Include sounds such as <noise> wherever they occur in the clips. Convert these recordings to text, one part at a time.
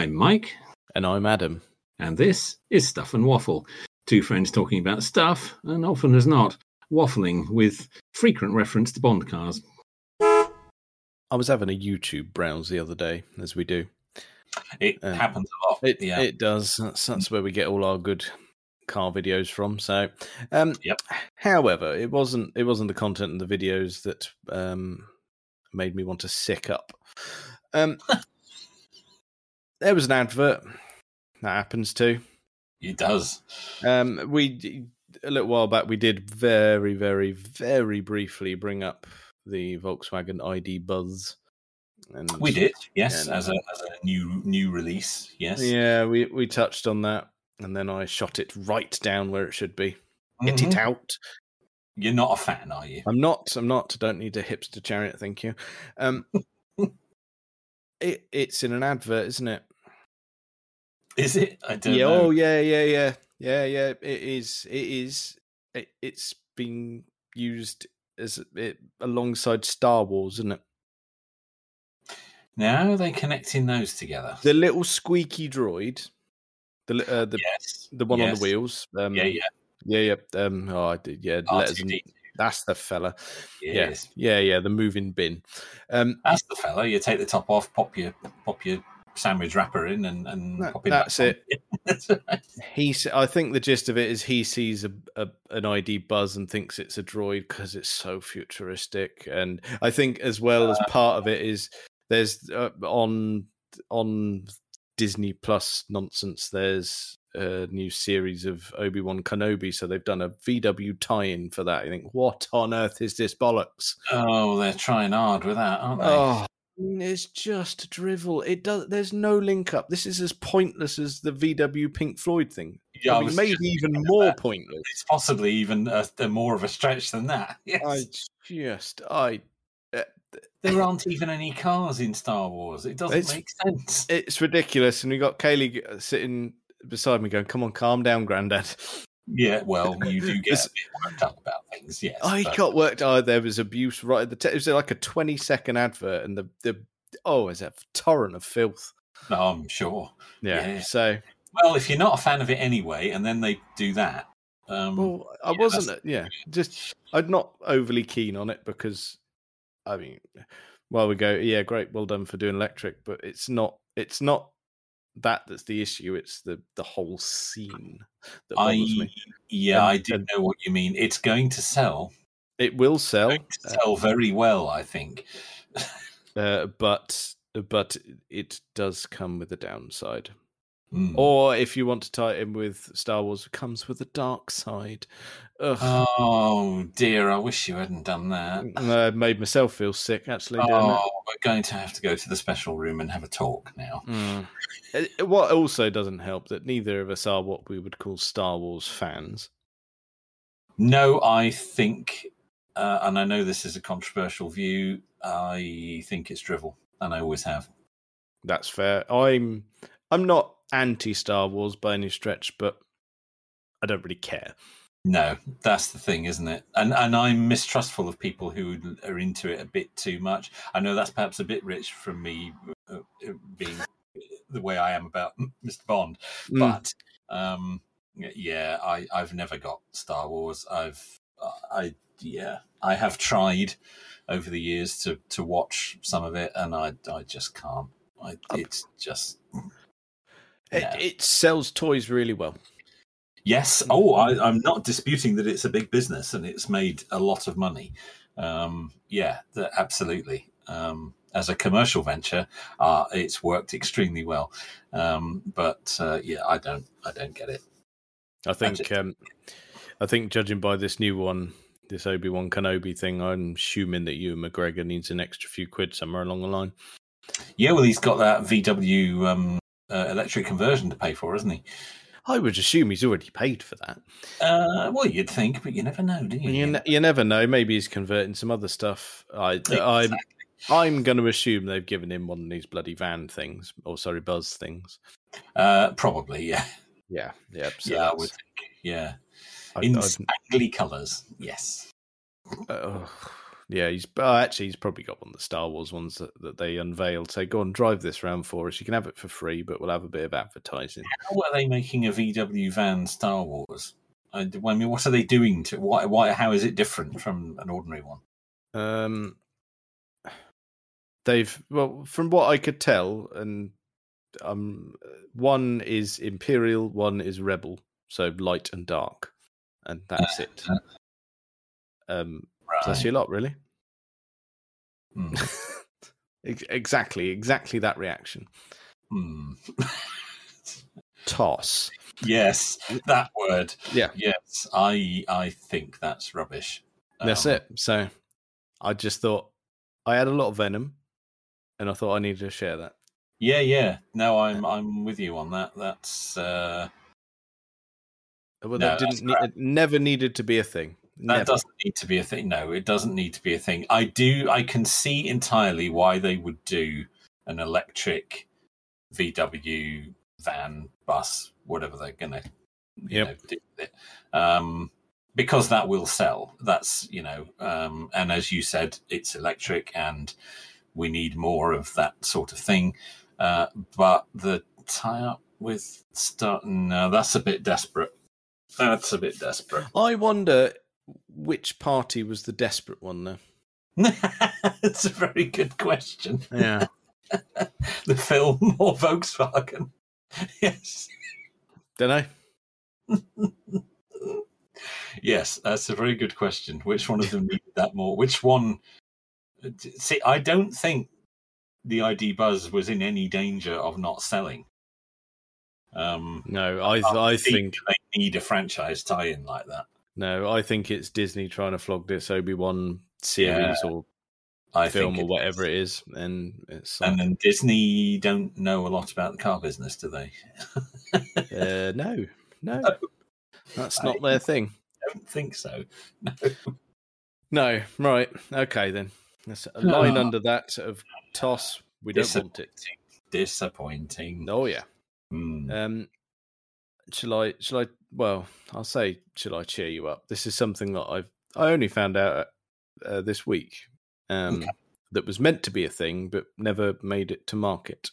I'm Mike, And I'm Adam. and this is Stuff and Waffle. Two friends talking about stuff, and often as not, waffling with frequent reference to Bond cars. I was having a YouTube browse the other day, as we do. It Um, happens a lot. It yeah. it does. That's, that's where we get all our good car videos from. So, um, Yep. However, it wasn't it wasn't the content of the videos that um, made me want to sick up. Um, there was an advert that happens too. it does. Um, we a little while back we did very, very, very briefly bring up the Volkswagen ID Buzz. And We did, yes, no. as a as a new new release. Yes. Yeah, we we touched on that, and then I shot it right down where it should be. Get it Mhm. out. You're not a fan, are you? I'm not. I'm not. I don't need a hipster chariot. Thank you. Um, <laughs> it it's in an advert, isn't it? Is it? I don't yeah. know. Oh, yeah, yeah, yeah, yeah, yeah. It is. It is. It, it's been used as it alongside Star Wars, isn't it? Now are they connecting those together? The little squeaky droid, the uh, the yes. the one on the wheels. Um, Yeah, yeah. yeah, yeah. Um, oh, I did. Yeah, and- that's the fella. Yes. Yeah, yeah, yeah. The moving bin. Um, That's the fella. You take the top off, pop your pop your sandwich wrapper in, and and That- pop it. that's on. he i think the gist of it is he sees a, a an id buzz and thinks it's a droid because it's so futuristic and i think as well as part of it is there's uh, on on disney plus nonsense there's a new series of obi-wan kenobi so they've done a vw tie-in for that i think what on earth is this bollocks oh, they're trying hard with that, aren't they? Oh, it's just drivel. It does. There's no link up. This is as pointless as the VW Pink Floyd thing. Yeah, I was maybe even more that. pointless. It's possibly even a, a more of a stretch than that. <laughs> Yes. I just, I, There aren't even any cars in Star Wars. It doesn't make sense. it's ridiculous. And we got Kaylee uh, sitting beside me, going, "Come on, calm down, Granddad." Yeah, well, you do get a bit worked up about things, yes. I but- got worked. Oh, there was abuse right at the. T- it was like a 20 second advert, and the the oh, it's a torrent of filth. No, I'm sure. Yeah. Yeah. So, Well, if you're not a fan of it anyway, and then they do that, um, well, I yeah, wasn't. that's- Yeah, just I'm not overly keen on it because, I mean, well, we go, yeah, great, well done for doing electric, but it's not. It's not that that's the issue. It's the the whole scene that I me. yeah, And- I do and- know what you mean. It's going to sell, It will sell, going to sell very well, I think. <laughs> uh, but but it does come with a downside. Mm. Or if you want to tie it in with Star Wars, it comes with a dark side. Ugh. Oh dear, I wish you hadn't done that. I made myself feel sick actually. Oh, we're going to have to go to the special room and have a talk now. Mm. What also doesn't help that neither of us are what we would call Star Wars fans. No, I think, uh, and I know this is a controversial view. I think it's drivel, and I always have. That's fair. I'm I'm not anti Star Wars by any stretch, but I don't really care. No, that's the thing, isn't it? And and I'm mistrustful of people who are into it a bit too much. I know that's perhaps a bit rich from me uh, uh, being the way I am about Mr. Bond, Mm. but um, yeah, I I've never got Star Wars. I've I yeah I have tried over the years to to watch some of it, and I I just can't. I, it's just It, Yeah. it sells toys really well. Yes. Oh, I, I'm not disputing that it's a big business and it's made a lot of money. Um, yeah, th- absolutely. Um, as a commercial venture, uh, it's worked extremely well. Um, but uh, yeah, I don't, I don't get it. I think just- um, I think judging by this new one, this Obi Wan Kenobi thing, I'm assuming that Ewan McGregor needs an extra few quid somewhere along the line. Yeah, well, he's got that VW um, uh, electric conversion to pay for, isn't he? I would assume he's already paid for that. Uh, well, you'd think, but you never know, do you? You, ne- you never know. Maybe he's converting some other stuff. I, I'm I'm going to assume they've given him one of these bloody van things, or sorry, buzz things. Uh, probably, yeah. Yeah, yeah, so yeah, I would think. Yeah. I- In I'd- spangly colours, yes. uh, Yeah, he's oh, actually he's probably got one of the Star Wars ones that, that they unveiled. Say, go and drive this round for us. You can have it for free, but we'll have a bit of advertising. How are they making a VW van Star Wars? I, I mean, what are they doing to why? Why? How is it different from an ordinary one? Um, they've well, from what I could tell, and um, one is Imperial, one is Rebel, so light and dark, and that's it. Um, Right. so that's your lot, really. <laughs> Ex- exactly, exactly that reaction. Hmm. Toss. yes, that word. Yeah. Yes, I I think that's rubbish. That's Um, it. So I just thought I had a lot of venom, and I thought I needed to share that. Yeah, yeah. No, I'm I'm with you on that. That's uh, Well, No, that didn't. It never needed to be a thing. That Never. doesn't need to be a thing. No, it doesn't need to be a thing. I do. I can see entirely why they would do an electric VW van, bus, whatever they're gonna, you Yep. know, do with it. Um, because that will sell. That's you know, um, and as you said, it's electric, and we need more of that sort of thing. Uh, but the tie up with start, no, that's a bit desperate. That's a bit desperate. I wonder which party was the desperate one, though. <laughs> That's a very good question. Yeah. <laughs> The film or Volkswagen? <laughs> Yes. Don't know. Yes, that's a very good question. Which one of them needed that more? Which one? See, I don't think the ID Buzz was in any danger of not selling. Um, No, I I think think they need a franchise tie-in like that. No, I think it's Disney trying to flog this Obi Wan series or I film or whatever it is, and it's And then Disney don't know a lot about the car business, do they? <laughs> uh, no, <laughs> no, that's I- not their thing. I don't think so. <laughs> No, right, okay then. That's a line Ah. under that of toss. We don't want it. Disappointing. Oh yeah. Hmm. Um, shall I? Shall I? Well, I'll say, shall I cheer you up? This is something that I've I only found out uh, this week. Um, Okay. that was meant to be a thing, but never made it to market.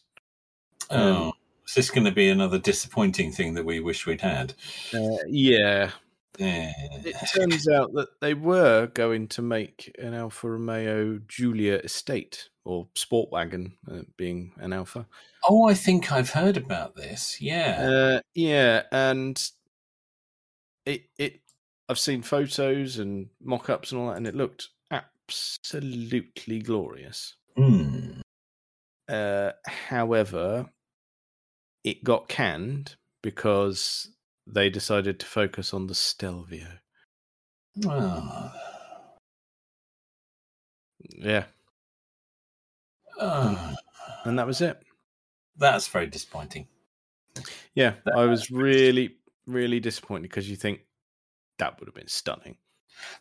Oh, is this going to be another disappointing thing that we wish we'd had? Uh, Yeah. It turns out that they were going to make an Alfa Romeo Giulia Estate or Sport Wagon, uh, being an Alfa. Oh, I think I've heard about this. Yeah. Uh, yeah, and it it I've seen photos and mock-ups and all that, and it looked absolutely glorious. Hmm. Uh, however, it got canned because they decided to focus on the Stelvio. Oh. Yeah, Oh. and that was it. That's very disappointing. Yeah, That- I was really, really disappointed because you think that would have been stunning.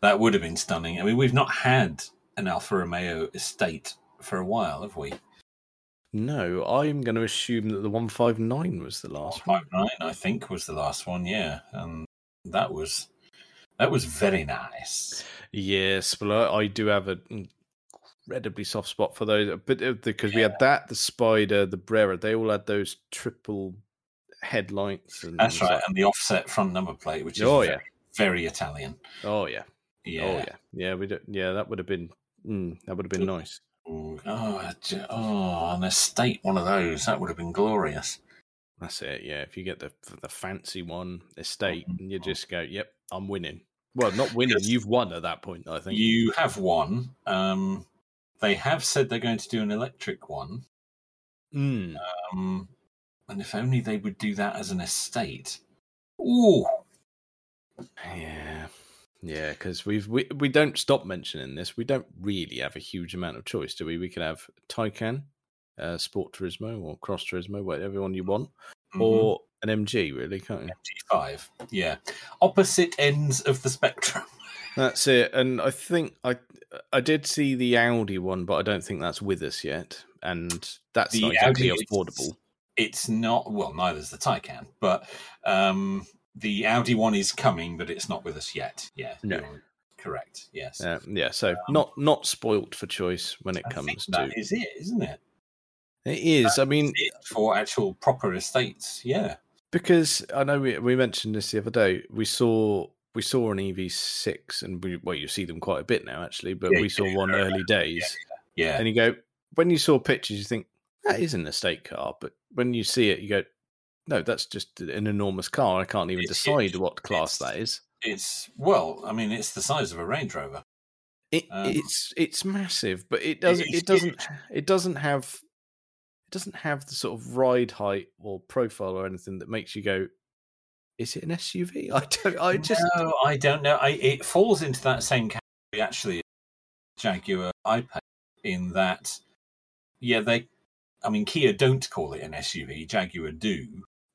That would have been stunning. I mean, we've not had an Alfa Romeo estate for a while, have we? No, I'm going to assume that the 159 was the last one. Five nine, I think, was the last one. Yeah, and that was that was very nice. Yes, but I, I do have an incredibly soft spot for those. But uh, because we had that, the Spider, the Brera, they all had those triple headlights. And That's right, like- and the offset front number plate, which is Oh, very, yeah. very Italian. oh yeah, Yeah. oh yeah, yeah. We do, yeah, that would have been mm, that would have been nice. Oh, oh, an estate one of those that would have been glorious. That's it. Yeah, if you get the the fancy one estate, Mhm. and you just go, "Yep, I'm winning." Well, not winning. You've won at that point. I think. You have won. Um, they have said they're going to do an electric one. Mm. Um, and if only they would do that as an estate. Ooh, Yeah, yeah, because we've we, we don't stop mentioning this. We don't really have a huge amount of choice, do we? We could have Taycan, uh, Sport Turismo, or Cross Turismo, whatever one you want, mhm. or an MG, really, can't you? G5. Yeah, opposite ends of the spectrum. <laughs> That's it. And I think I I did see the Audi one, but I don't think that's with us yet, and that's The not exactly Audi is- affordable. It's not well, neither's the Taycan, but um, the Audi one is coming, but it's not with us yet. Yeah, No. correct. Yes. Uh, yeah, so not not spoilt for choice when it I comes to that is it, isn't it? it is. I mean, It for actual proper estates. Yeah. because I know we, we mentioned this the other day. We saw we saw an EV6, and we well, you see them quite a bit now actually. But Yeah, we saw do. one early days, Yeah. and you go when you saw pictures, you think that is an estate car, but when you see it, you go, no, that's just an enormous car. I can't even It's decide huge. what class that is. It's well, I mean, it's the size of a Range Rover. It, Um, it's it's massive, but it doesn't. It doesn't. It doesn't have. It doesn't have the sort of ride height or profile or anything that makes you go. Is it an SUV? <laughs> I don't. I just. no, I don't know. I, it falls into that same category actually, Jaguar I-Pace, in that, yeah, they. I mean, Kia don't call it an SUV. Jaguar do,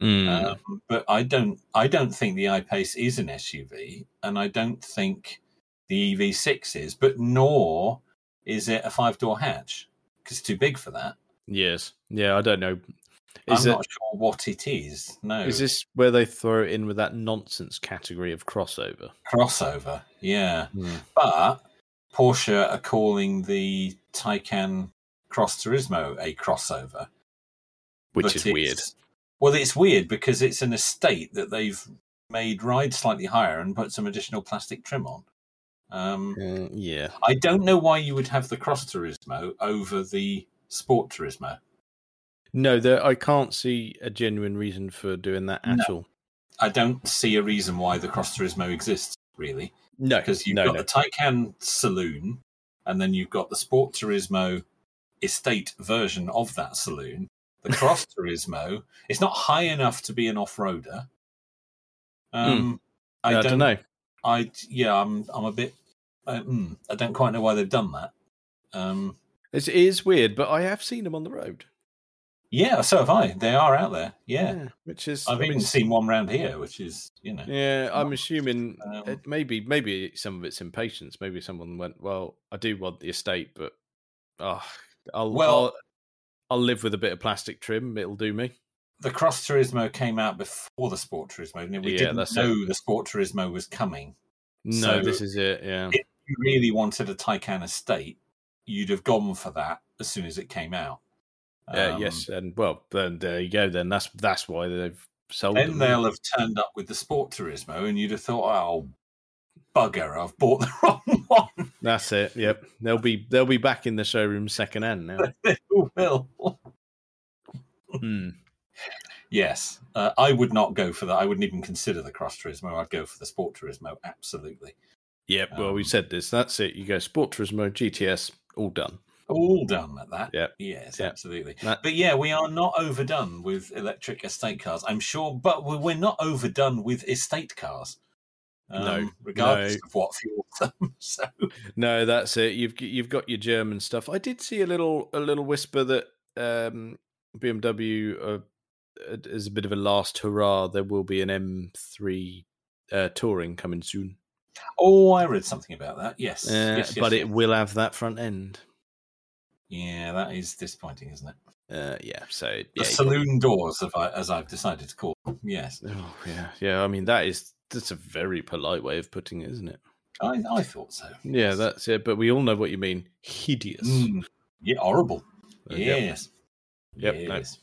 Mm. um, but I don't. I don't think the I-Pace is an SUV, and I don't think the EV6 is. But nor is it a five-door hatch because it's too big for that. yes. Yeah. I don't know. Is I'm it? not sure what it is. No, Is this where they throw it in with that nonsense category of crossover? crossover? Yeah. Hmm. But Porsche are calling the Taycan Cross Turismo a crossover, Which but is weird. Well, it's weird because it's an estate that they've made ride slightly higher and put some additional plastic trim on. Um, Uh, yeah. I don't know why you would have the Cross Turismo over the Sport Turismo. No, there. I can't see a genuine reason for doing that at No. all. I don't see a reason why the Cross Turismo exists really. No, because you've no, got no. the Taycan saloon, and then you've got the Sport Turismo estate version of that saloon. The Cross Turismo it's not high enough to be an off-roader. Um, I, I don't know. I yeah, I'm I'm a bit. Uh, mm, I don't quite know why they've done that. Um, It's, weird, but I have seen them on the road. yeah, so have I. They are out there. Yeah, which is. I've I even mean, seen one round here, which is you know. Yeah, I'm assuming Um, it maybe maybe some of it's impatience. Maybe someone went, "Well, I do want the estate, but oh, I'll Well- I'll, I'll live with a bit of plastic trim. It'll do me." the Cross Turismo came out before the Sport Turismo. it? We Yeah, didn't know the Sport Turismo was coming. No, So- this is it. Yeah, if you really wanted a Taycan estate, you'd have gone for that as soon as it came out. yeah, Um, yes, and well, then there you go. Then that's that's why they've sold Then them. they'll have turned up with the Sport Turismo, and you'd have thought, "Oh, bugger! I've bought the <laughs> wrong one." That's it. Yep, they'll be they'll be back in the showroom second hand now. <laughs> Who will? Hmm. Yes, uh, I would not go for that. I wouldn't even consider the Cross Turismo. I'd go for the Sport Turismo. Absolutely, Yep. Well, we Um, said this. That's it. You go Sport Turismo, GTS, all done. all done at that. Yep. Yes, Yep. absolutely. That- But yeah, we are not overdone with electric estate cars. I'm sure, but we're not overdone with estate cars. Um, No, regardless no. of what fuels them. <laughs> So No, that's it. You've you've got your German stuff. I did see a little a little whisper that um, BMW uh, is a bit of a last hurrah. There will be an M3 uh, touring coming soon, Oh, I read something about that. Yes, uh, yes, yes, but yes. it will have that front end. yeah, that is disappointing, isn't it? Uh, yeah, so The yeah, you saloon doors, as, I, as I've decided to call them. Yes, oh, yeah, yeah. I mean, that is that's a very polite way of putting it, isn't it? I, I thought so. Yeah, that's it. But we all know what you mean. Hideous. Mm, yeah, horrible. Uh, yep. Yes, Yep, no. yes.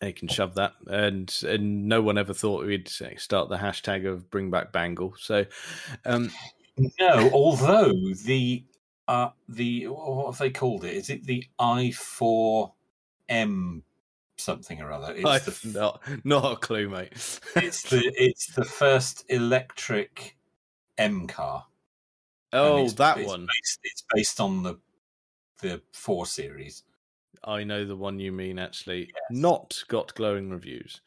They can shove that, and and no one ever thought we'd start the hashtag of bring back Bangle. So, um, <laughs> No, although the uh the what have they called it? Is it the i four M something or other? It's I've the not not a clue, mate. it's the <laughs> it's the first electric M car. oh, it's- that it's one. Based, it's based on the the four series. I know the one you mean. Actually, not got glowing reviews.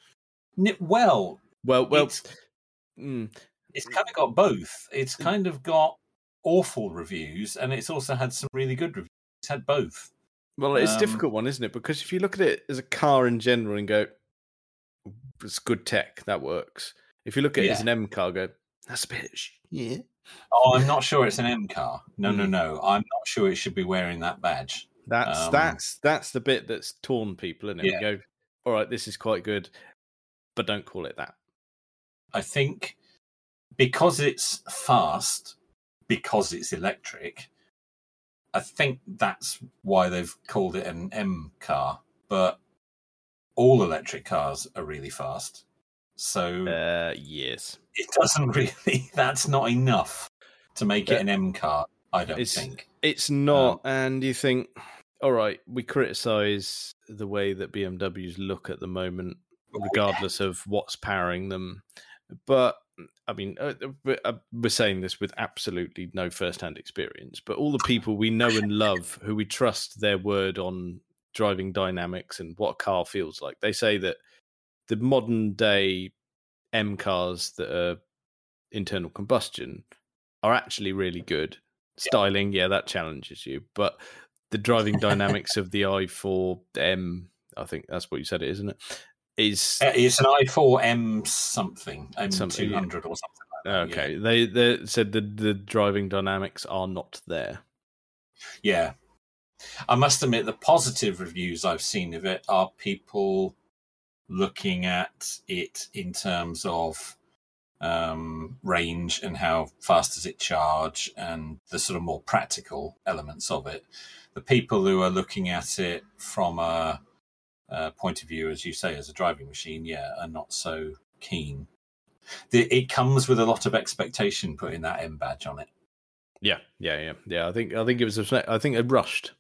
Well, Well, well, it's, mm, it's kind of got both. It's kind of got awful reviews, and it's also had some really good reviews. It's had both. Well, it's a um, difficult one, isn't it? Because if you look at it as a car in general and go, it's good tech, that works. If you look at it as an M car, go, that's a bit, sh- yeah. Oh, I'm not sure it's an M car. No, no, Mm. no. I'm not sure it should be wearing that badge. That's Um, that's that's the bit that's torn people, isn't it? You go, all right, this is quite good, but don't call it that. I think because it's fast, because it's electric. I think that's why they've called it an M car, but all electric cars are really fast. So Uh, yes. it doesn't <laughs> really, that's not enough to make Yeah. it an M car, I don't It's- think. It's not, and you think, all right, we criticize the way that BMWs look at the moment, Oh, regardless of what's powering them. But I mean, uh, we're uh, saying this with absolutely no first-hand experience. But all the people we know and love, <laughs> who we trust their word on driving dynamics and what a car feels like, they say that the modern day M cars that are internal combustion are actually really good. Styling, yeah, that challenges you, but the driving <laughs> dynamics of the i4M, I think that's what you said it, isn't it? Is Uh, It's an i4 M something, Something, yeah. M200 or something like that. okay. They they said the the driving dynamics are not there. Yeah. I must admit, the positive reviews I've seen of it are people looking at it in terms of um, range and how fast does it charge and the sort of more practical elements of it. The people who are looking at it from a, a point of view, as you say, as a driving machine, yeah, are not so keen. The, it comes with a lot of expectation putting that M badge on it. Yeah, yeah, yeah, yeah. I think I think it was a, I think it rushed.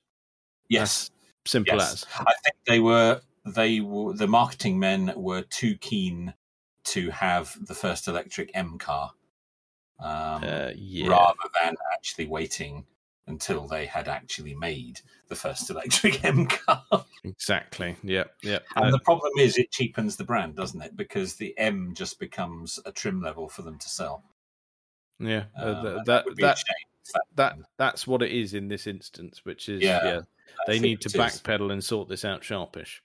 Yes. Simple Yes. as. I think they were they were the marketing men were too keen to have the first electric M car, um, Uh, yeah. rather than actually waiting until they had actually made the first electric <laughs> M car. Exactly. Yeah, yeah. And Uh, the problem is, it cheapens the brand, doesn't it? Because the M just becomes a trim level for them to sell. yeah. Uh, Um, th- that would be a that shame that that that's what it is in this instance, which is Yeah, yeah. They need to is. backpedal and sort this out sharpish.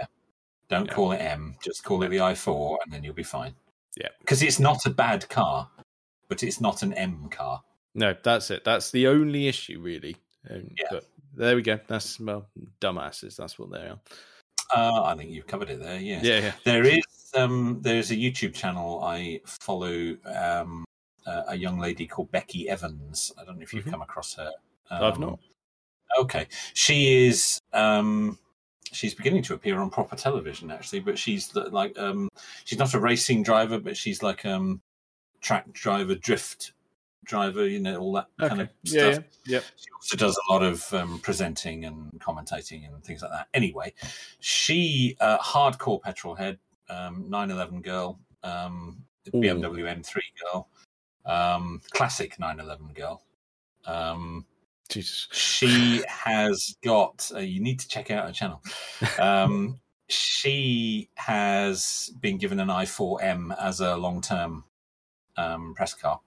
Yeah. Don't Yeah. call it M, just call it the i4, and then you'll be fine. Yeah. because it's not a bad car, but it's not an M car. No, that's it. That's the only issue, really. Um, Yeah. There we go. That's well, dumbasses. That's what they are. Uh, I think you've covered it there. Yes. Yeah, yeah. There is um, there's a YouTube channel I follow. Um, uh, a young lady called Becky Evans. I don't know if you've Mhm. come across her. Um, I've not. Okay, she is. Um, she's beginning to appear on proper television actually, but she's like um, she's not a racing driver, but she's like um, track driver, drift driver. You know all that kind of Yeah, stuff. yeah. Yep. She also does a lot of um, presenting and commentating and things like that. Anyway, she uh, hardcore petrol head, um, 911 girl, um, BMW M3 girl, um, classic 911 girl. Um, Jesus. she has got. Uh, you need to check out her channel. <laughs> Um, she has been given an i4M as a long-term um, press car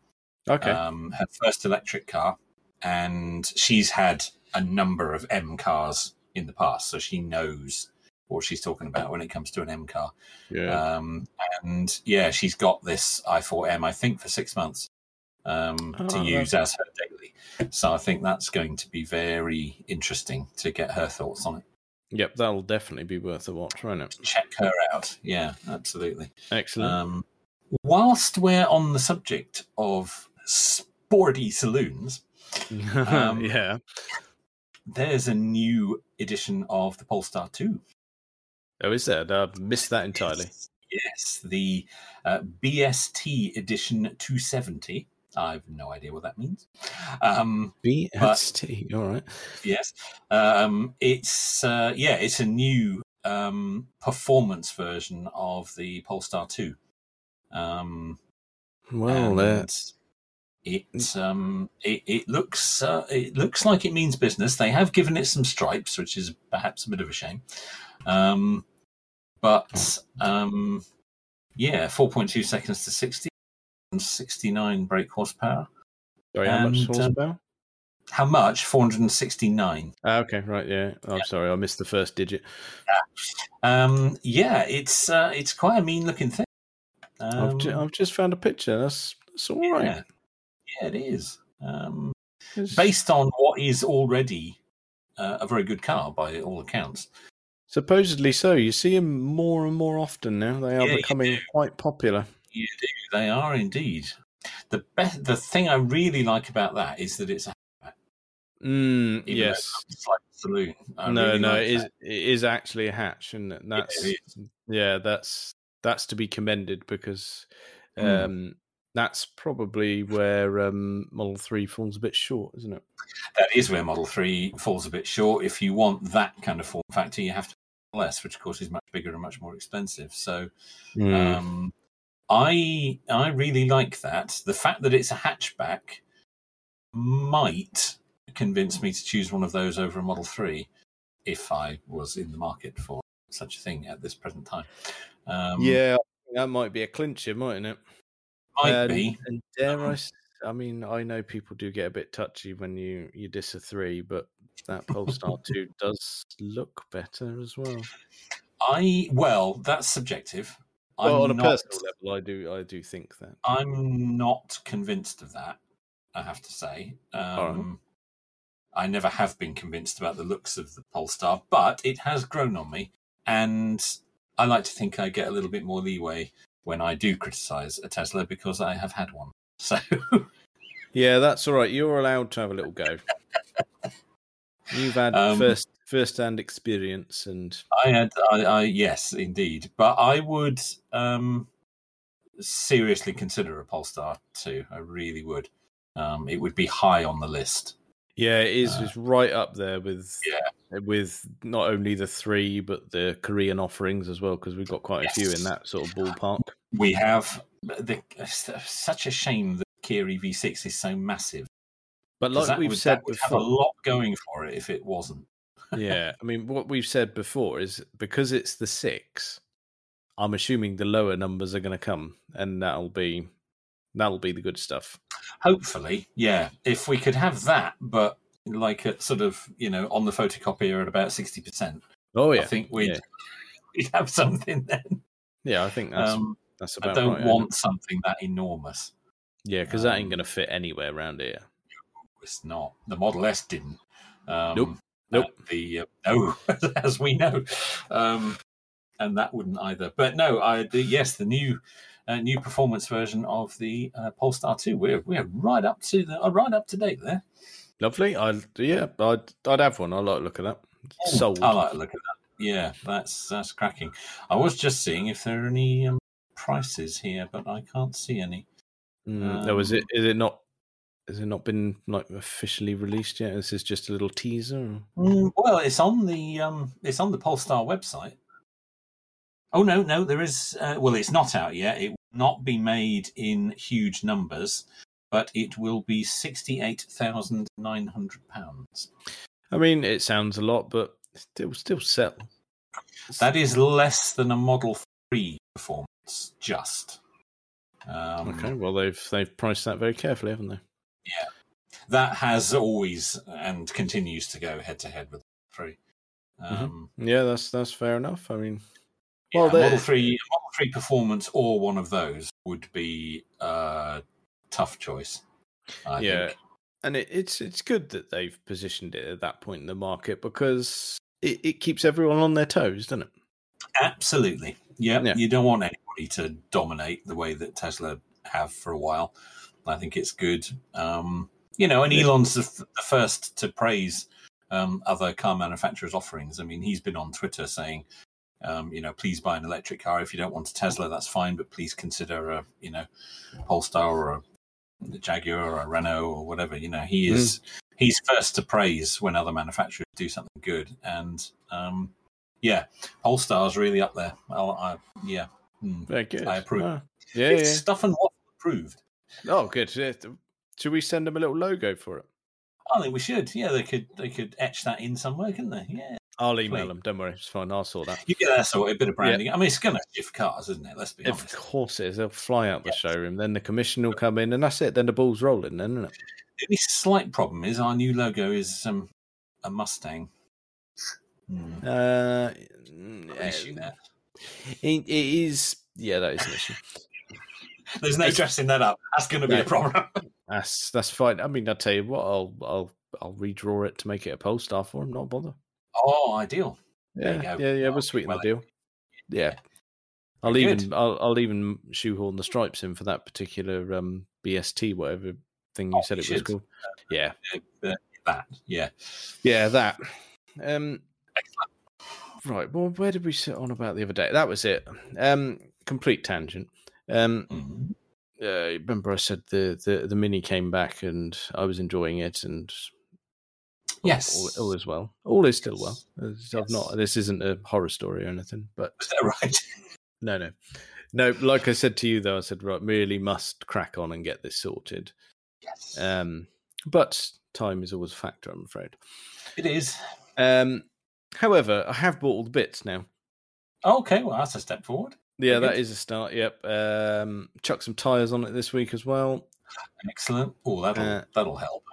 Okay. um, her first electric car, and she's had a number of M cars in the past, so she knows what she's talking about when it comes to an M car. yeah. Um, and yeah, she's got this i4M, I think, for six months um, to Oh, use as her daily. So I think that's going to be very interesting to get her thoughts on it. yep. That'll definitely be worth a watch, won't it? Check her out. Yeah, absolutely. Excellent. Um, whilst we're on the subject of sporty saloons, <laughs> um, yeah. there's a new edition of the Polestar 2. Oh, is there? I've missed that entirely. Yes, yes, the uh, BST edition 270. I've no idea what that means. Um, BST. All right. yes, um, it's uh, yeah, it's a new um, performance version of the Polestar 2. Um, Well, uh, and it um it, it looks uh, it looks like it means business. They have given it some stripes, which is perhaps a bit of a shame. Um, but um, yeah, four point two seconds to sixty and sixty nine brake horsepower. sorry, how much and, um, horsepower? How much? Four hundred and sixty nine. Ah, okay, right. Yeah. I'm sorry, I missed the first digit. Um, yeah, it's uh, it's quite a mean looking thing. Um, I've, ju- I've just found a picture. That's that's all right. Yeah, yeah, it is. Um, based on what is already uh, a very good car by all accounts. Supposedly so. You see them more and more often now. They are Yeah, becoming quite popular. You do. They are indeed. the best, the thing I really like about that is that it's a Mm, yes. it's like a saloon. I no, really no, like it is, it is actually a hatch, and that's it yeah, that's that's to be commended because Hmm. um, that's probably where um, Model Three falls a bit short, isn't it? That is where Model Three falls a bit short. If you want that kind of form factor, you have to pay less, which of course is much bigger and much more expensive. So Hmm. um, I I really like that. The fact that it's a hatchback might convince me to choose one of those over a Model Three if I was in the market for such a thing at this present time. Um, yeah, that might be a clincher, mightn't it? Might and, be. And dare I? Um, I mean, I know people do get a bit touchy when you you diss a three, but that Polestar <laughs> two does look better as well. I well, that's subjective. Well, on I'm a not, personal level, I do I do think that. I'm not convinced of that. I have to say. Um, I never have been convinced about the looks of the Polestar, but it has grown on me, and I like to think I get a little bit more leeway when I do criticise a Tesla because I have had one. <laughs> So Yeah, that's all right. You're allowed to have a little go. You've had Um, first first hand experience, and I had, I, I yes, indeed, but I would um, seriously consider a Polestar too. I really would. Um, it would be high on the list. yeah, it is Uh, it's right up there with Yeah. With not only the three but the Korean offerings as well, because we've got quite a few in that sort of ballpark. We have the, such a shame that Kia EV6 is so massive. But like we've would, said would have a lot going for it if it wasn't. <laughs> yeah, I mean, what we've said before is because it's the six, I'm assuming the lower numbers are going to come, and that'll be that'll be the good stuff. Hopefully, yeah. If we could have that, but like at sort of you know on the photocopier at about sixty percent, Oh yeah, I think we'd yeah. <laughs> we'd have something <laughs> then. yeah, I think that's Um, that's I about don't right. want something that enormous. Yeah, because that ain't Um, going to fit anywhere around here. It's not. The Model S didn't. Um, Nope. Nope. The uh, <laughs> no, as we know, um, and that wouldn't either. But no, I the, yes, the new uh, new performance version of the uh, Polestar two. We're we're right up to the uh, right up to date there. Lovely. I yeah, I'd I'd have one. I like the look of that. Sold. I like look at that. Yeah, that's that's cracking. I was just seeing if there are any um, prices here, but I can't see any. Mm, no, is it um, is it not? Has it not been like officially released yet? This is just a little teaser. Mm, well, it's on the um, it's on the Polestar website. Oh no, no, there is. Uh, well, it's not out yet. It will not be made in huge numbers, but it will be sixty-eight thousand nine hundred pounds. I mean, it sounds a lot, but still still sell. That is less than a Model Three performance, just. Um, Okay, well they've they've priced that very carefully, haven't they? Yeah, that has always and continues to go head to head with Three. Mm-hmm. Um, Yeah, that's that's fair enough. I mean, Yeah, Well, they- Model Three, Model Three Performance, or one of those would be a tough choice. I yeah, think. and it, it's it's good that they've positioned it at that point in the market because it, it keeps everyone on their toes, doesn't it? absolutely. Yeah, Yeah. you don't want anybody to dominate the way that Tesla have for a while. I think it's good. Um, you know, and Elon's the, f- the first to praise um, other car manufacturers' offerings. I mean, he's been on Twitter saying. Um, you know, please buy an electric car. If you don't want a Tesla, that's fine, but please consider a, you know, Polestar or a Jaguar or a Renault or whatever. You know, he is he's first to praise when other manufacturers do something good, and um, yeah, Polestar's really up there. I'll, I, yeah, good. I approve. Ah, yeah, it's yeah. stuff and waffle approved. Oh, good. Should we send them a little logo for it? I think we should. Yeah, they could they could etch that in somewhere, couldn't they? Yeah, I'll email Please. them. Don't worry, it's fine. I'll sort that. you get that sort of bit of branding. I mean, it's going to shift cars, isn't it? Let's be Of honest. course it is. They'll fly out the showroom. Then the commission will come in, and that's it. Then the ball's rolling, then, isn't it? The only slight problem is our new logo is um, a Mustang. Hmm. Uh, Issue there. it, it is. Yeah, that is an issue. <laughs> There's no dressing that up. That's going to be No. a problem. <laughs> That's that's fine. I mean, I'll tell you what. I'll I'll I'll redraw it to make it a Polestar for him. Not bother. Oh, ideal. There Yeah, yeah, yeah. We'll sweeten well, the deal. Yeah. I'll Very even. I'll, I'll even shoehorn the stripes in for that particular um, BST whatever thing you Oh, said you it was should. called. Yeah, Uh, that, yeah. yeah, that. Um, Excellent. right. Well, where did we sit on about the other day? That was it. Um, complete tangent. Um, Mhm. uh, remember I said the, the the mini came back and I was enjoying it and Yes. all, all is well. All is still well. Yes. I've not. This isn't a horror story or anything, but Was that right? <laughs> no, no, no. Like I said to you though, I said right, really must crack on and get this sorted. yes. Um, but time is always a factor, I'm afraid. it is. Um, however, I have bought all the bits now. Okay, well, that's a step forward. Yeah, that is a start. Yep. Um, chuck some tires on it this week as well. Excellent. Oh, that'll Uh, that'll help.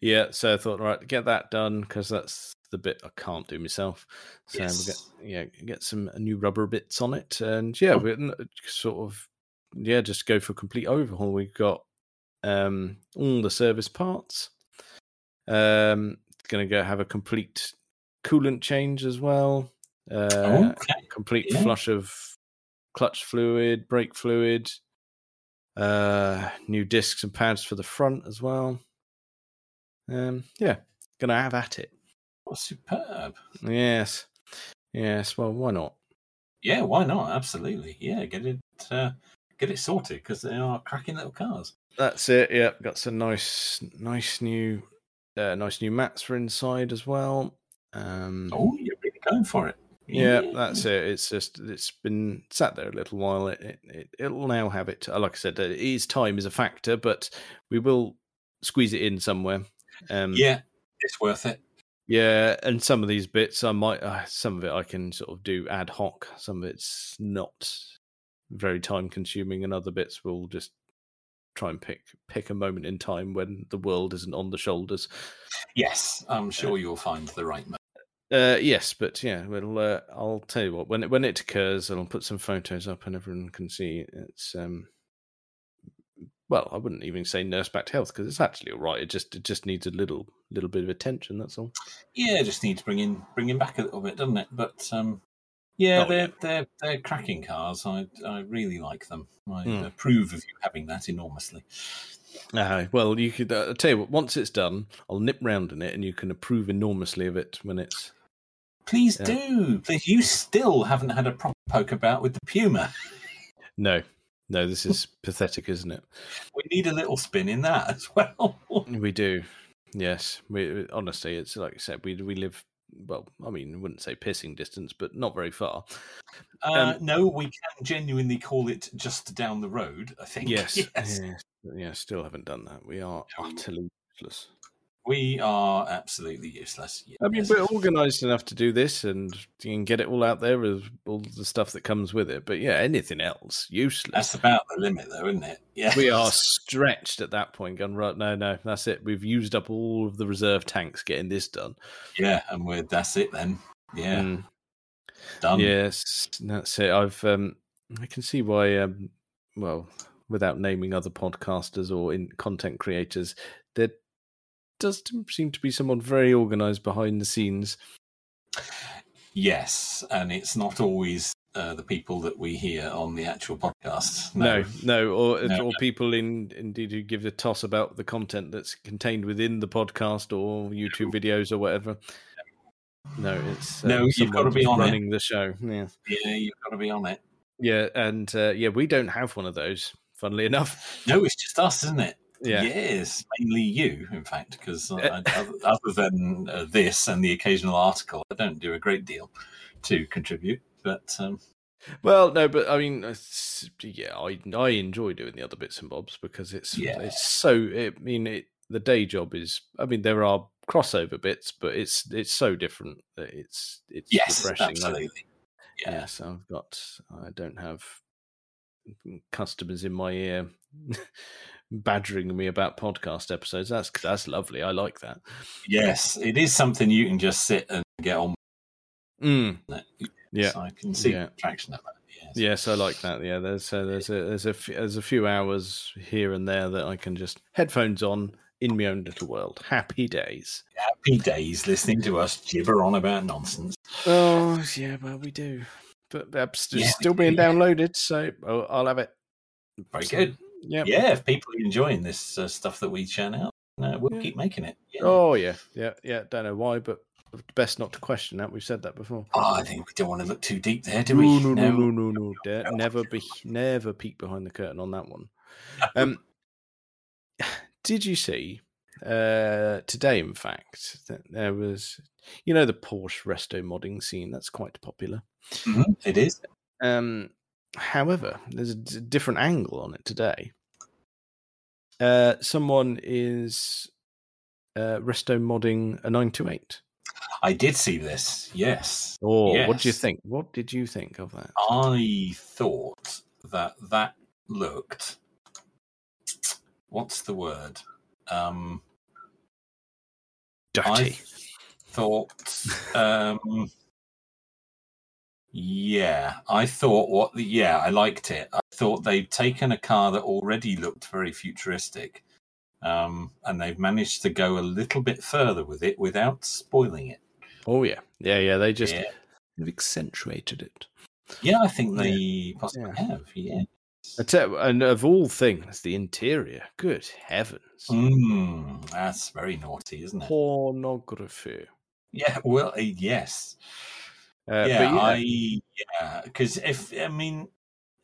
Yeah, so I thought, right, get that done because that's the bit I can't do myself. So Yes. we'll get yeah, get some new rubber bits on it, and yeah, we're n- sort of yeah, just go for a complete overhaul. We've got um all the service parts. Um, going to go have a complete coolant change as well. Uh, okay. complete yeah. flush of clutch fluid, brake fluid, uh, new discs and pads for the front as well. Um, yeah, gonna have at it. Oh, superb. Yes, yes. Well, why not? Yeah, why not? Absolutely. Yeah, get it uh, get it sorted because they are cracking little cars. That's it. Yeah, got some nice, nice new, uh, nice new mats for inside as well. Um, Oh, you're really going for it. Yeah, that's it. It's just it's been sat there a little while. It, it, it it'll now have it. uh, Like I said, it is time is a factor, but we will squeeze it in somewhere. Um, Yeah, it's worth it. yeah. And some of these bits, I might. Uh, some of it I can sort of do ad hoc. Some of it's not very time consuming, and other bits we'll just try and pick pick a moment in time when the world isn't on the shoulders. Yes, I'm sure you'll find the right moment. Uh, yes, but yeah, we'll. Uh, I'll tell you what. When it when it occurs, I'll put some photos up, and everyone can see. It's um. Well, I wouldn't even say nurse back to health because it's actually all right. It just it just needs a little little bit of attention. That's all. Yeah, just need to bring in bring him back a little bit, doesn't it? But um, yeah, Oh, they're yeah. they're they're cracking cars. I I really like them. I Hmm. approve of you having that enormously. Uh, well, you could. Uh, I'll tell you what. Once it's done, I'll nip round in it, and you can approve enormously of it when it's. Please Yeah. do. Please, you still haven't had a proper poke about with the Puma. <laughs> No, no, this is pathetic, isn't it? We need a little spin in that as well. <laughs> We do. Yes, we honestly, it's like I said, we we live. Well, I mean, I wouldn't say pissing distance, but not very far. Uh, Um, no, we can genuinely call it just down the road. I think. <laughs> Yes, yes. yes, yeah, still haven't done that. We are utterly useless. We are absolutely useless. I mean, we're organised enough to do this, and you can get it all out there with all the stuff that comes with it. But yeah, anything else, useless. That's about the limit, though, isn't it? Yeah. we are <laughs> stretched at that point. Gone right? No, no, that's it. We've used up all of the reserve tanks getting this done. Yeah, and we're that's it then. Yeah, Mm. done. Yes, that's it. I've um, I can see why. Um, well, without naming other podcasters or in content creators, there does seem to be someone very organised behind the scenes. Yes, and it's not always uh, the people that we hear on the actual podcast. No, no, or No, or no. people in indeed who give a toss about the content that's contained within the podcast or YouTube videos or whatever. No, it's uh, No, you've gotta be just on it. running the show. Yeah, Yeah, you've got to be on it. yeah, and uh, yeah, we don't have one of those. Funnily enough, No, it's just us, isn't it? yeah. Yes, mainly you, in fact, because Eh. <laughs> other, than uh, this and the occasional article, I don't do a great deal to contribute. But um, Well, no, but I mean, yeah, I I enjoy doing the other bits and bobs because it's Yeah. it's so. I mean, it the day job is. I mean, there are crossover bits, but it's it's so different that it's it's yes, refreshing. Absolutely. Yeah. Yes, I've got. I don't have customers in my ear <laughs> badgering me about podcast episodes. That's that's lovely. I like that. Yes, it is something you can just sit and get on Mm, yeah. So I can see Yeah. traction of that. Yes. Yes, I like that. Yeah, there's uh, there's a there's a f- there's a few hours here and there that I can just headphones on in my own little world. Happy days. Happy days listening to us gibber on about nonsense. Oh yeah, well we do. But that's Yeah, still being downloaded, so I'll, I'll have it. Very So, good. Yeah. Yeah, if people are enjoying this uh, stuff that we churn out, uh, we'll Yeah. keep making it. Yeah. Oh yeah, yeah, yeah. Don't know why, but best not to question that. We've said that before. Oh, I think we don't want to look too deep there, do we? No, no, no, no, no, no. <laughs> Never be, never peek behind the curtain on that one. <laughs> Um, <sighs> did you see uh, today? In fact, that there was, you know, the Porsche resto modding scene. That's quite popular. Mhm, It is. Um, however, there's a d- different angle on it today. Uh, someone is uh, resto modding a nine two eight. I did see this. Yes. Oh, what did you think? What did you think of that? I thought that that looked. What's the word? Um, Dirty. I thought. Um, yeah, I thought what the yeah, I liked it. I thought they'd taken a car that already looked very futuristic, um, and they've managed to go a little bit further with it without spoiling it. Oh yeah, yeah, yeah. They just yeah. they've accentuated it. yeah, I think they possibly Yeah. have. Yeah. And of all things, the interior. Good heavens, Mm, that's very naughty, isn't it? pornography. Yeah. Well, uh, yes. Uh, yeah, I yeah, because if I mean,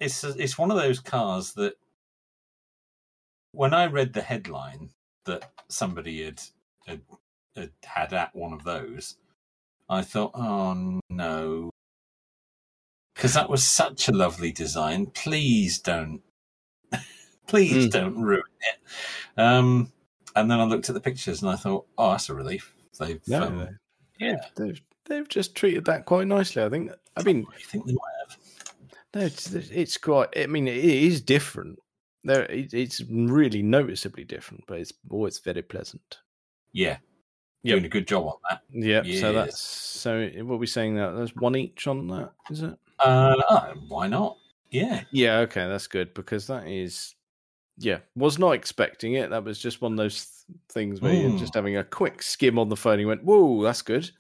it's it's one of those cars that when I read the headline that somebody had had, had had at one of those, I thought, oh no, because that was such a lovely design. Please don't, <laughs> please Mm. don't ruin it. Um, and then I looked at the pictures and I thought, oh, that's a relief. They've No, um, yeah, they've they've just treated that quite nicely. I think. I mean, I think they might have. no, it's it's quite. I mean, it is different. There, it's really noticeably different, but it's always very pleasant. Yeah, Yep. doing a good job on that. Yep. So Yes. that's so. What are we saying that there's one each on that? Is it? Uh, oh, why not? Yeah, Yeah. Okay, that's good because that is. Yeah, was not expecting it. That was just one of those th- things where you're Mm. just having a quick skim on the phone. and You went, "Whoa, that's good."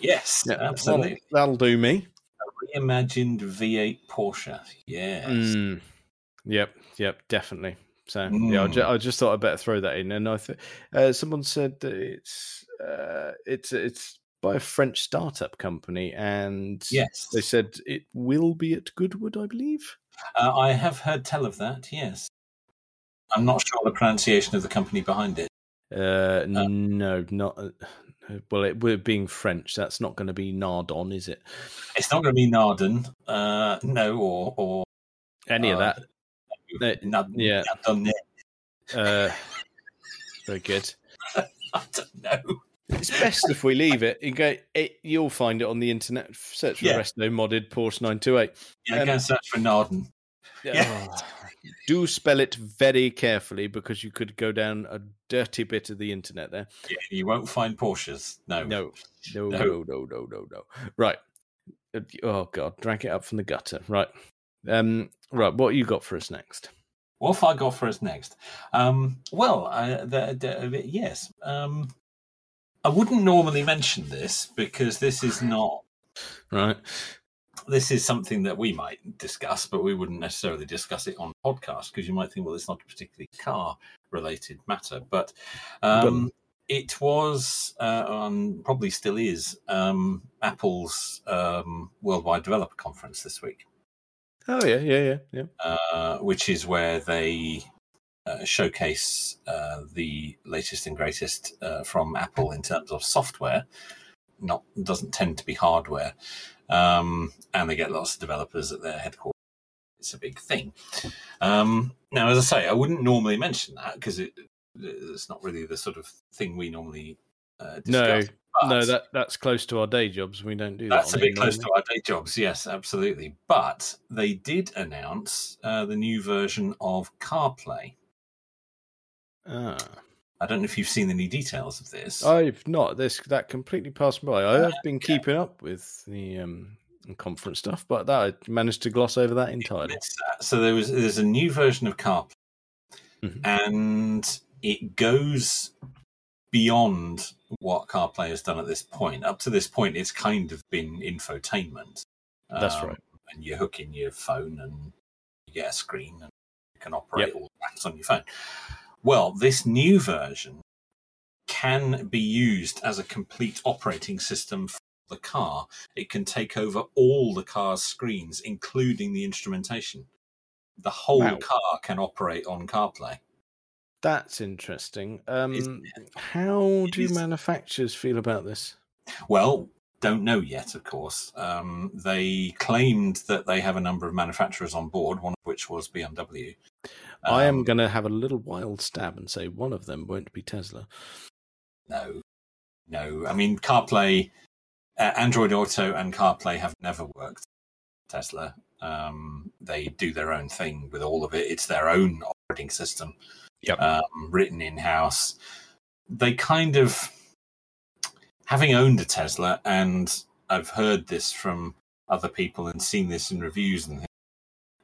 yes, <laughs> Yeah, absolutely. That'll, that'll do me. A reimagined V8 Porsche. Yes. Mm. Yep, yep, definitely. So yeah, I, ju- Mm. I just thought I'd better throw that in. And I th- uh, someone said that it's uh, it's it's by a French startup company, and Yes. they said it will be at Goodwood, I believe. Uh, I have heard tell of that. Yes. I'm not sure the pronunciation of the company behind it. Uh, no, not. Uh, well, it we're being French. That's not going to be Nardon, is it? It's not going to be Narden. Uh, no, or or Any of Uh, that? Uh, Nad- yeah. Uh, very good. <laughs> I don't know. It's best if we leave it. You go, it, you'll find it on the internet. Search for Yeah. Resto modded Porsche 928. Yeah, Um, go and search for Narden. Yeah. Oh, do spell it very carefully because you could go down a dirty bit of the internet there. Yeah, you won't find Porsches. No. No, no, No. no, no, no, no, no. Right. Uh, Oh God, drag it up from the gutter. Right. Um. Right. What you got for us next? What have I got for us next? Um, well, I, the, the, yes. Um, I wouldn't normally mention this because this is not. Right. This is something that we might discuss, but we wouldn't necessarily discuss it on podcast because you might think, well, it's not a particularly car-related matter. But um, it was, uh, um, probably still is, um, Apple's um, Worldwide Developer Conference this week. Oh yeah, yeah, yeah, yeah. uh, which is where they showcase uh, the latest and greatest uh, from Apple in terms of software. Not doesn't tend to be hardware, um, and they get lots of developers at their headquarters. It's a big thing. Um, now, as I say, I wouldn't normally mention that because it, it's not really the sort of thing we normally uh, No, discuss. but- No, that that's close to our day jobs. We don't do that. that's a bit close to our day jobs, yes, absolutely. But they did announce uh, the new version of CarPlay. Ah. I don't know if you've seen any details of this. I've not. This that completely passed me by. I have been yeah. keeping up with the um, conference stuff, but that I managed to gloss over that entirely. Uh, so there was there's a new version of CarPlay, Mhm. and it goes beyond what CarPlay has done at this point. Up to this point, it's kind of been infotainment. That's right. And you hook in your phone and you get a screen and you can operate Yep. all the apps on your phone. Well, this new version can be used as a complete operating system for the car. It can take over all the car's screens, including the instrumentation. The whole Wow. car can operate on CarPlay. That's interesting. Um, how do manufacturers feel about this? Well, don't know yet, of course. Um, they claimed that they have a number of manufacturers on board, one which was BMW. I am Um, going to have a little wild stab and say one of them won't be Tesla. No, no. I mean, CarPlay, uh, Android Auto, and CarPlay have never worked. Tesla. Um, they do their own thing with all of it. It's their own operating system, Yep. um, written in house. They kind of, having owned a Tesla, and I've heard this from other people and seen this in reviews and things.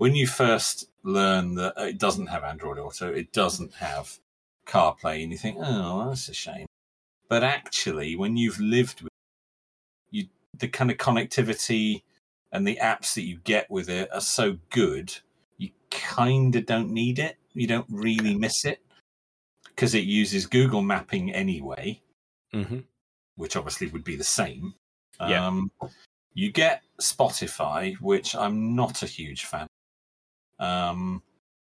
When you first learn that it doesn't have Android Auto, it doesn't have CarPlay, and you think, oh, that's a shame. But actually, when you've lived with you, the kind of connectivity and the apps that you get with it are so good, you kind of don't need it. You don't really miss it because it uses Google Mapping anyway, hmm which obviously would be the same. Yeah. Um, you get Spotify, which I'm not a huge fan. Um,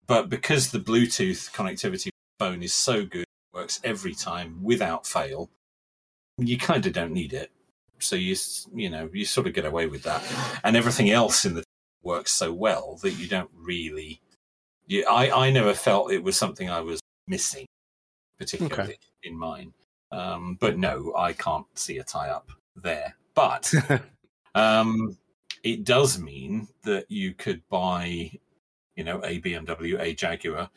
but because the Bluetooth connectivity phone is so good, works every time without fail, you kind of don't need it. So you you know you sort of get away with that, and everything else in the works so well that you don't really. You, I I never felt it was something I was missing, particularly in mine. Um, but no, I can't see a tie up there. But <laughs> um, it does mean that you could buy, you know, a BMW, a Jaguar,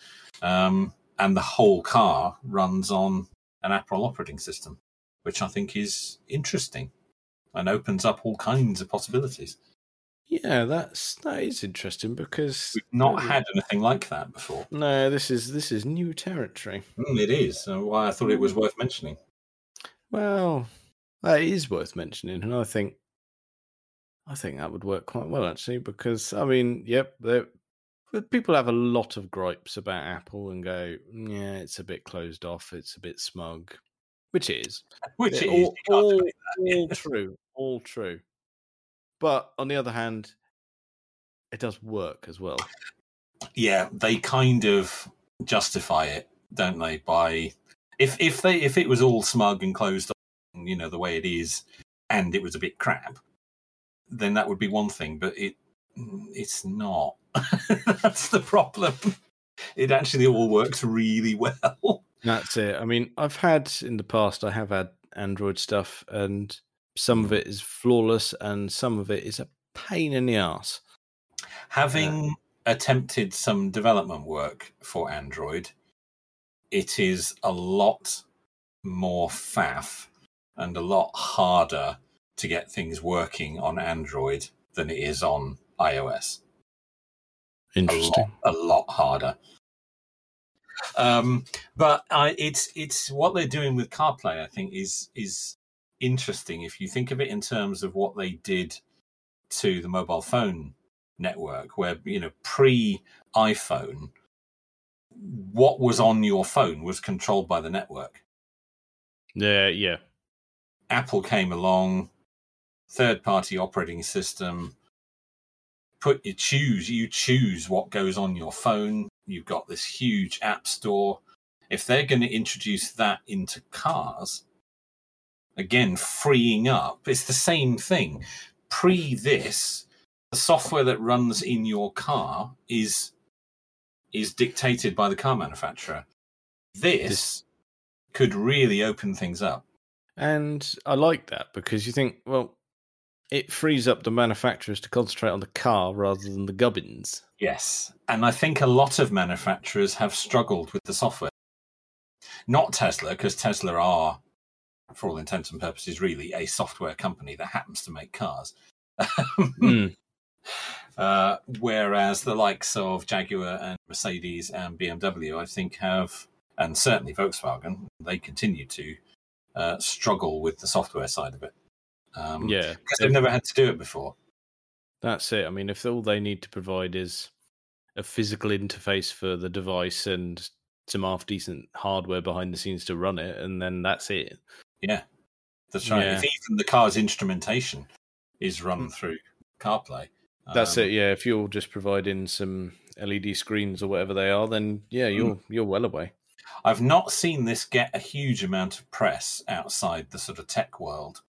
um, and the whole car runs on an Apple operating system, which I think is interesting and opens up all kinds of possibilities. yeah, that's that is interesting because We've not had anything like that before. no, this is this is new territory. Mm, it is. So why I thought it was worth mentioning. Well, that is worth mentioning, and I think I think that would work quite well actually. Because I mean, yep, but people have a lot of gripes about Apple and go, yeah, it's a bit closed off, it's a bit smug, which is, <laughs> Which is all, all, all true, all true. But on the other hand, it does work as well. yeah, they kind of justify it, don't they? By if if they if it was all smug and closed off, you know, the way it is, and it was a bit crap, then that would be one thing. But it it's not. <laughs> That's the problem. It actually all works really well. That's it. I mean, I've had in the past, I have had Android stuff, and some of it is flawless, and some of it is a pain in the ass. Having uh, attempted some development work for Android, it is a lot more faff and a lot harder to get things working on Android than it is on iOS. A lot, Interesting. a lot harder. Um, but I, it's it's what they're doing with CarPlay. I think is is interesting if you think of it in terms of what they did to the mobile phone network, where you know pre iPhone, what was on your phone was controlled by the network. Yeah, yeah. Apple came along, third party operating system. Put you choose you choose what goes on your phone. You've got this huge app store. If they're going to introduce that into cars, again freeing up, it's the same thing. Pre this, the software that runs in your car is is dictated by the car manufacturer. This, This- could really open things up. And I like that because you think, well, it frees up the manufacturers to concentrate on the car rather than the gubbins. Yes. And I think a lot of manufacturers have struggled with the software. Not Tesla, because Tesla are, for all intents and purposes, really a software company that happens to make cars. <laughs> Mm. uh, whereas the likes of Jaguar and Mercedes and BMW, I think, have, and certainly Volkswagen, they continue to uh, struggle with the software side of it. Um, Yeah. because they've never had to do it before. That's it. I mean, if all they need to provide is a physical interface for the device and some half decent hardware behind the scenes to run it, and then that's it. Yeah, that's right. Yeah. If even the car's instrumentation is run Mm. through CarPlay, That's um, it. Yeah, if you're just providing some LED screens or whatever they are, then yeah, Hmm. you're you're well away. I've not seen this get a huge amount of press outside the sort of tech world.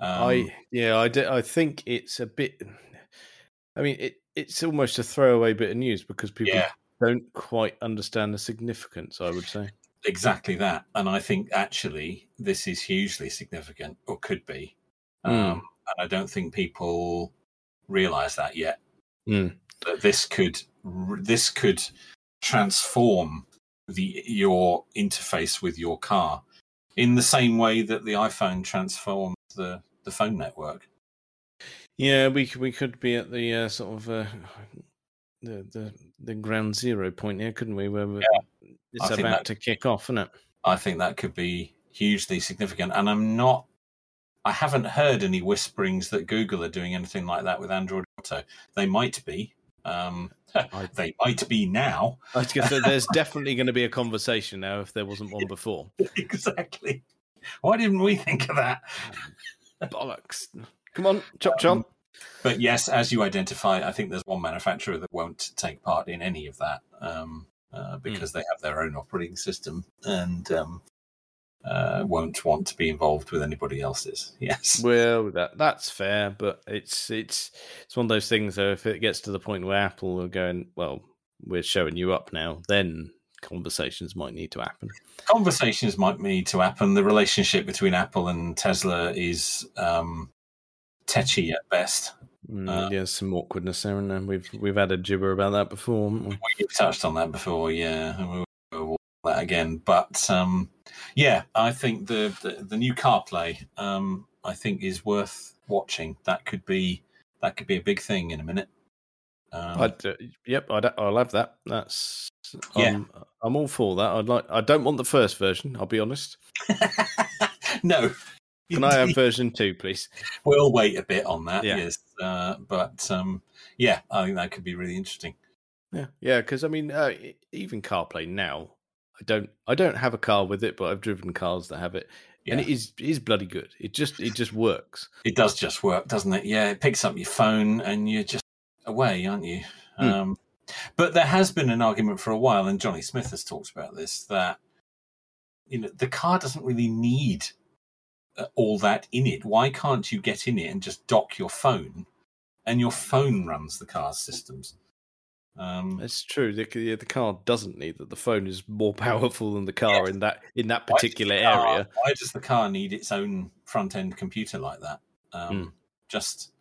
Um, I yeah, I, d- I think it's a bit. I mean, it it's almost a throwaway bit of news because people yeah, don't quite understand the significance. I would say. exactly that. And I think actually this is hugely significant, or could be. Mm. Um, and I don't think people realise that yet. Mm. That this could this could transform the your interface with your car in the same way that the iPhone transformed the the phone network. Yeah, we we could be at the uh, sort of uh, the the the ground zero point here, couldn't we? Where we it's I about that- to kick off, isn't it? I think that could be hugely significant. And I'm not, I haven't heard any whisperings that Google are doing anything like that with Android Auto. They might be. Um, I- <laughs> they might be now. I was gonna say, there's definitely going to be a conversation now if there wasn't one <laughs> before. exactly. Why didn't we think of that? Bollocks! Come on, chop chop. But yes, as you identify, I think there's one manufacturer that won't take part in any of that um, uh, because they have their own operating system and um, uh, won't want to be involved with anybody else's. <laughs> Yes. Well, that that's fair, but it's it's it's one of those things. Though, if it gets to the point where Apple are going, well, we're showing you up now, then conversations might need to happen. conversations might need to happen. The relationship between Apple and Tesla is um, tetchy at best. Mm, Uh, yeah, some awkwardness there, and we've we've had a gibber about that before. we? We've touched on that before, yeah. and We'll that again, but um, yeah, I think the, the the new CarPlay, um, I think, is worth watching. That could be that could be a big thing in a minute. Um, I'd, uh, yep, I'd, I'll have that. That's Yeah. um, I'm all for that. I'd like. I don't want the first version. I'll be honest. <laughs> no, <laughs> Can I have version two, please? We'll wait a bit on that. Yeah. Yes, uh, but um, yeah, I think that could be really interesting. Yeah, yeah. Because I mean, uh, even CarPlay now, I don't. I don't have a car with it, but I've driven cars that have it, and it is it is bloody good. It just it just works. It does just work, doesn't it? Yeah, it picks up your phone and you're just away, aren't you? Hmm. Um, but there has been an argument for a while, and Jonny Smith has talked about this that you know the car doesn't really need uh, all that in it. Why can't you get in it and just dock your phone, and your phone runs the car's systems? Um, It's true. The, the the car doesn't need that. The phone is more <laughs> powerful than the car in that in that particular the car- area. Why does the car need its own front end computer like that? Um, Hmm. Just,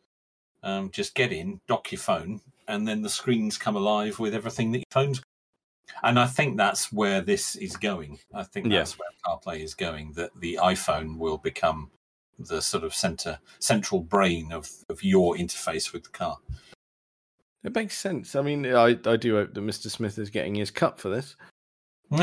um, just get in, dock your phone, and then the screens come alive with everything that your phone's. And I think that's where this is going. I think Yeah. that's where CarPlay is going. That the iPhone will become the sort of center central brain of, of your interface with the car. It makes sense. I mean, I I do hope that Mr. Smith is getting his cut for this. <laughs>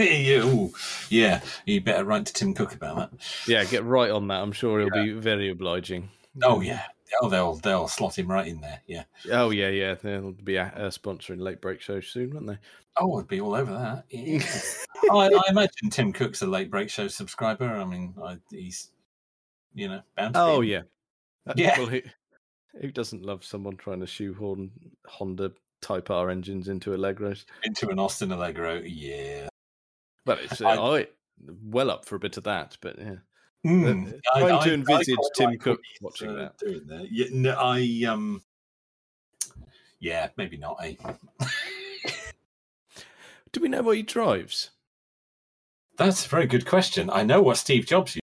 Ooh, yeah, you better write to Tim Cook about that. Yeah, get right on that. I'm sure he'll be very obliging. Oh yeah, oh they'll they'll slot him right in there. Yeah. Oh yeah, yeah. They'll be a, sponsoring Late Brake Show soon, won't they? Oh, I'd be all over that. Yeah. <laughs> I, I imagine Tim Cook's a Late Brake Show subscriber. I mean, I, he's you know bound. Oh yeah, Yeah. Well, who, who doesn't love someone trying to shoehorn Honda Type R engines into Allegros? into an Austin Allegro. Yeah. Well, it's uh, I- I, well up for a bit of that, but yeah. Mm, Uh, trying to envisage quite Tim like Cook watching uh, that. Doing that. Yeah, no, I um. Yeah, maybe not. Eh? <laughs> Do we know what he drives? That's a very good question. I know what Steve Jobs used.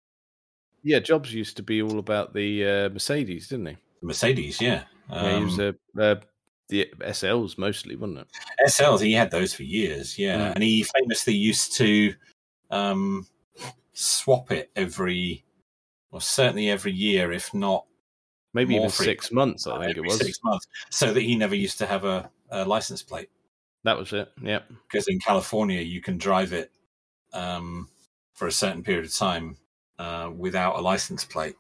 Yeah, Jobs used to be all about the uh, Mercedes, didn't he? Mercedes, yeah. yeah, he was Um, uh, uh, the SLs mostly, wasn't it? SLs, he had those for years, yeah. Mm. And he famously used to um, swap it every, well, certainly every year, if not Maybe even frequent. six months, I think it was. six months, so that he never used to have a, a license plate. That was it. Yeah. Because in California, you can drive it um, for a certain period of time uh, without a license plate.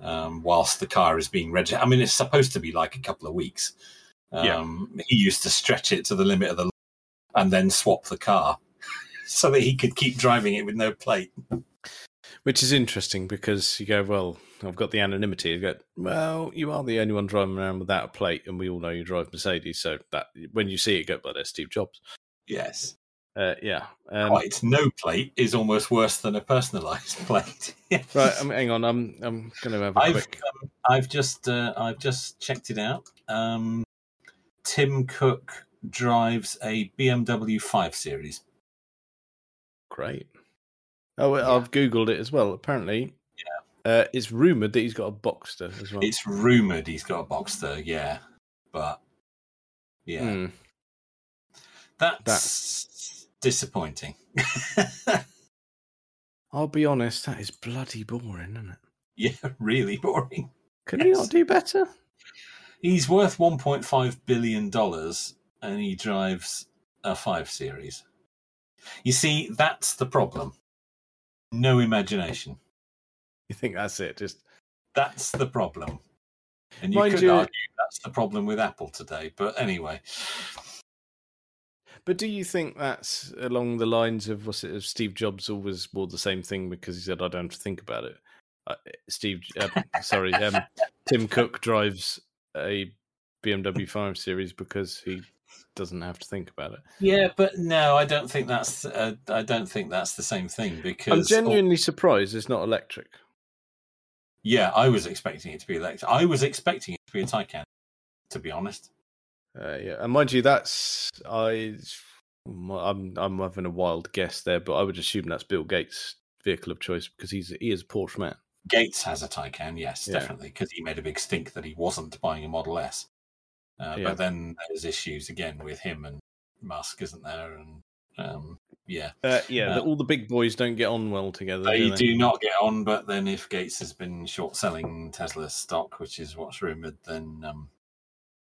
um, whilst the car is being registered. I mean, it's supposed to be like a couple of weeks. Um, He used to stretch it to the limit of the and then swap the car <laughs> so that he could keep driving it with no plate. Which is interesting because you go, well, I've got the anonymity. You go, well, you are the only one driving around without a plate, and we all know you drive Mercedes. So that when you see it go by there, Steve Jobs. Yes. Uh, yeah. Um, Quite no plate is almost worse than a personalised <laughs> plate. Right. Um, hang on. I'm I'm going to have a I've quick. um, I've just uh, I've just checked it out. Um, Tim Cook drives a BMW 5 Series. Great. Oh, well, Yeah. I've googled it as well. Apparently, yeah, uh, it's rumored that he's got a Boxster as well. It's rumoured he's got a Boxster, yeah, but yeah, Hmm. that's, disappointing. <laughs> I'll be honest, that is bloody boring, isn't it? yeah, <laughs> really boring. Can he not do better? He's worth 1.5 billion dollars, and he drives a 5 Series. You see, that's the problem. No imagination. You think that's it? Just That's the problem. And you Mind could you- argue that's the problem with Apple today. But anyway, But do you think that's along the lines of was it Steve Jobs always wore the same thing because he said I don't have to think about it? Uh, Steve, uh, sorry, um, <laughs> Tim Cook drives a BMW 5 Series because he doesn't have to think about it. yeah, but no, I don't think that's. Uh, I don't think that's the same thing because I'm genuinely surprised it's not electric. yeah, I was expecting it to be electric. I was expecting it to be a Taycan, to be honest. Uh, yeah, and mind you, that's I. I'm I'm having a wild guess there, but I would assume that's Bill Gates' vehicle of choice because he's he is a Porsche man. Gates has a Taycan, yes, Yeah. definitely, because he made a big stink that he wasn't buying a Model S. Uh, Yeah. But then there's issues again with him and Musk, isn't there? And um, yeah, Uh, yeah, the, Uh, all the big boys don't get on well together. they do they? do not get on. But then if Gates has been short selling Tesla stock, which is what's rumored, then um,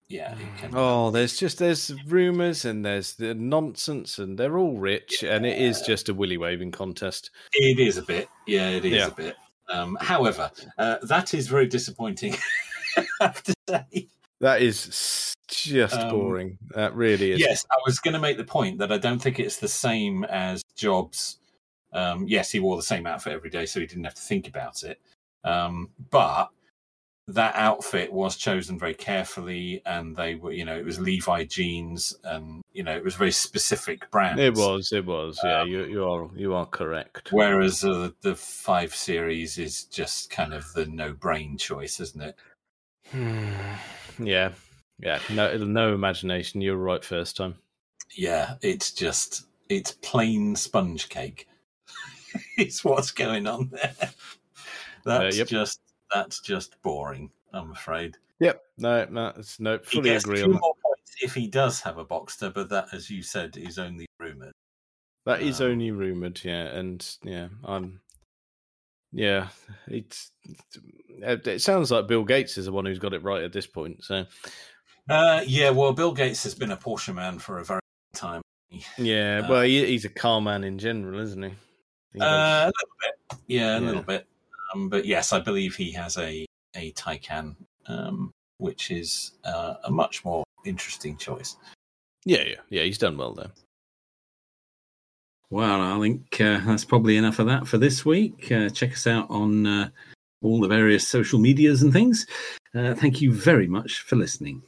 yeah, can. Oh, there's just there's rumors and there's the nonsense and they're all rich and it is just a willy waving contest. It is a bit, yeah, it is Yeah. a bit. Um, however, uh, that is very disappointing. <laughs> I have to say. That is just Um, boring. That really is. Yes, I was going to make the point that I don't think it's the same as Jobs. Um, yes, he wore the same outfit every day, so he didn't have to think about it. Um, but that outfit was chosen very carefully, and they were, you know, it was Levi jeans, and you know, it was very specific brand. It was, it was. Yeah, Um, you you are you are correct. Whereas uh, the five series is just kind of the no-brain choice, isn't it? Hmm. Yeah. Yeah. No no imagination. You're right first time. Yeah, it's just it's plain sponge cake. <laughs> it's what's going on there. <laughs> That's yep. just that's just boring. I'm afraid. Yep. No, no, it's no fully agree two on that. if he does have a Boxster, but that, as you said, is only rumored. That is Um, only rumored, yeah, and yeah, I'm, yeah, it's it, it sounds like Bill Gates is the one who's got it right at this point. So Uh, yeah, well, Bill Gates has been a Porsche man for a very long time. yeah, Uh, well, he, he's a car man in general, isn't he? He Uh, a little bit, yeah, a Yeah. little bit. Um, but yes, I believe he has a a Taycan, um, which is uh, a much more interesting choice. yeah, yeah, yeah, he's done well there. Well, I think uh, that's probably enough of that for this week. Uh, check us out on uh, all the various social medias and things. Uh, thank you very much for listening.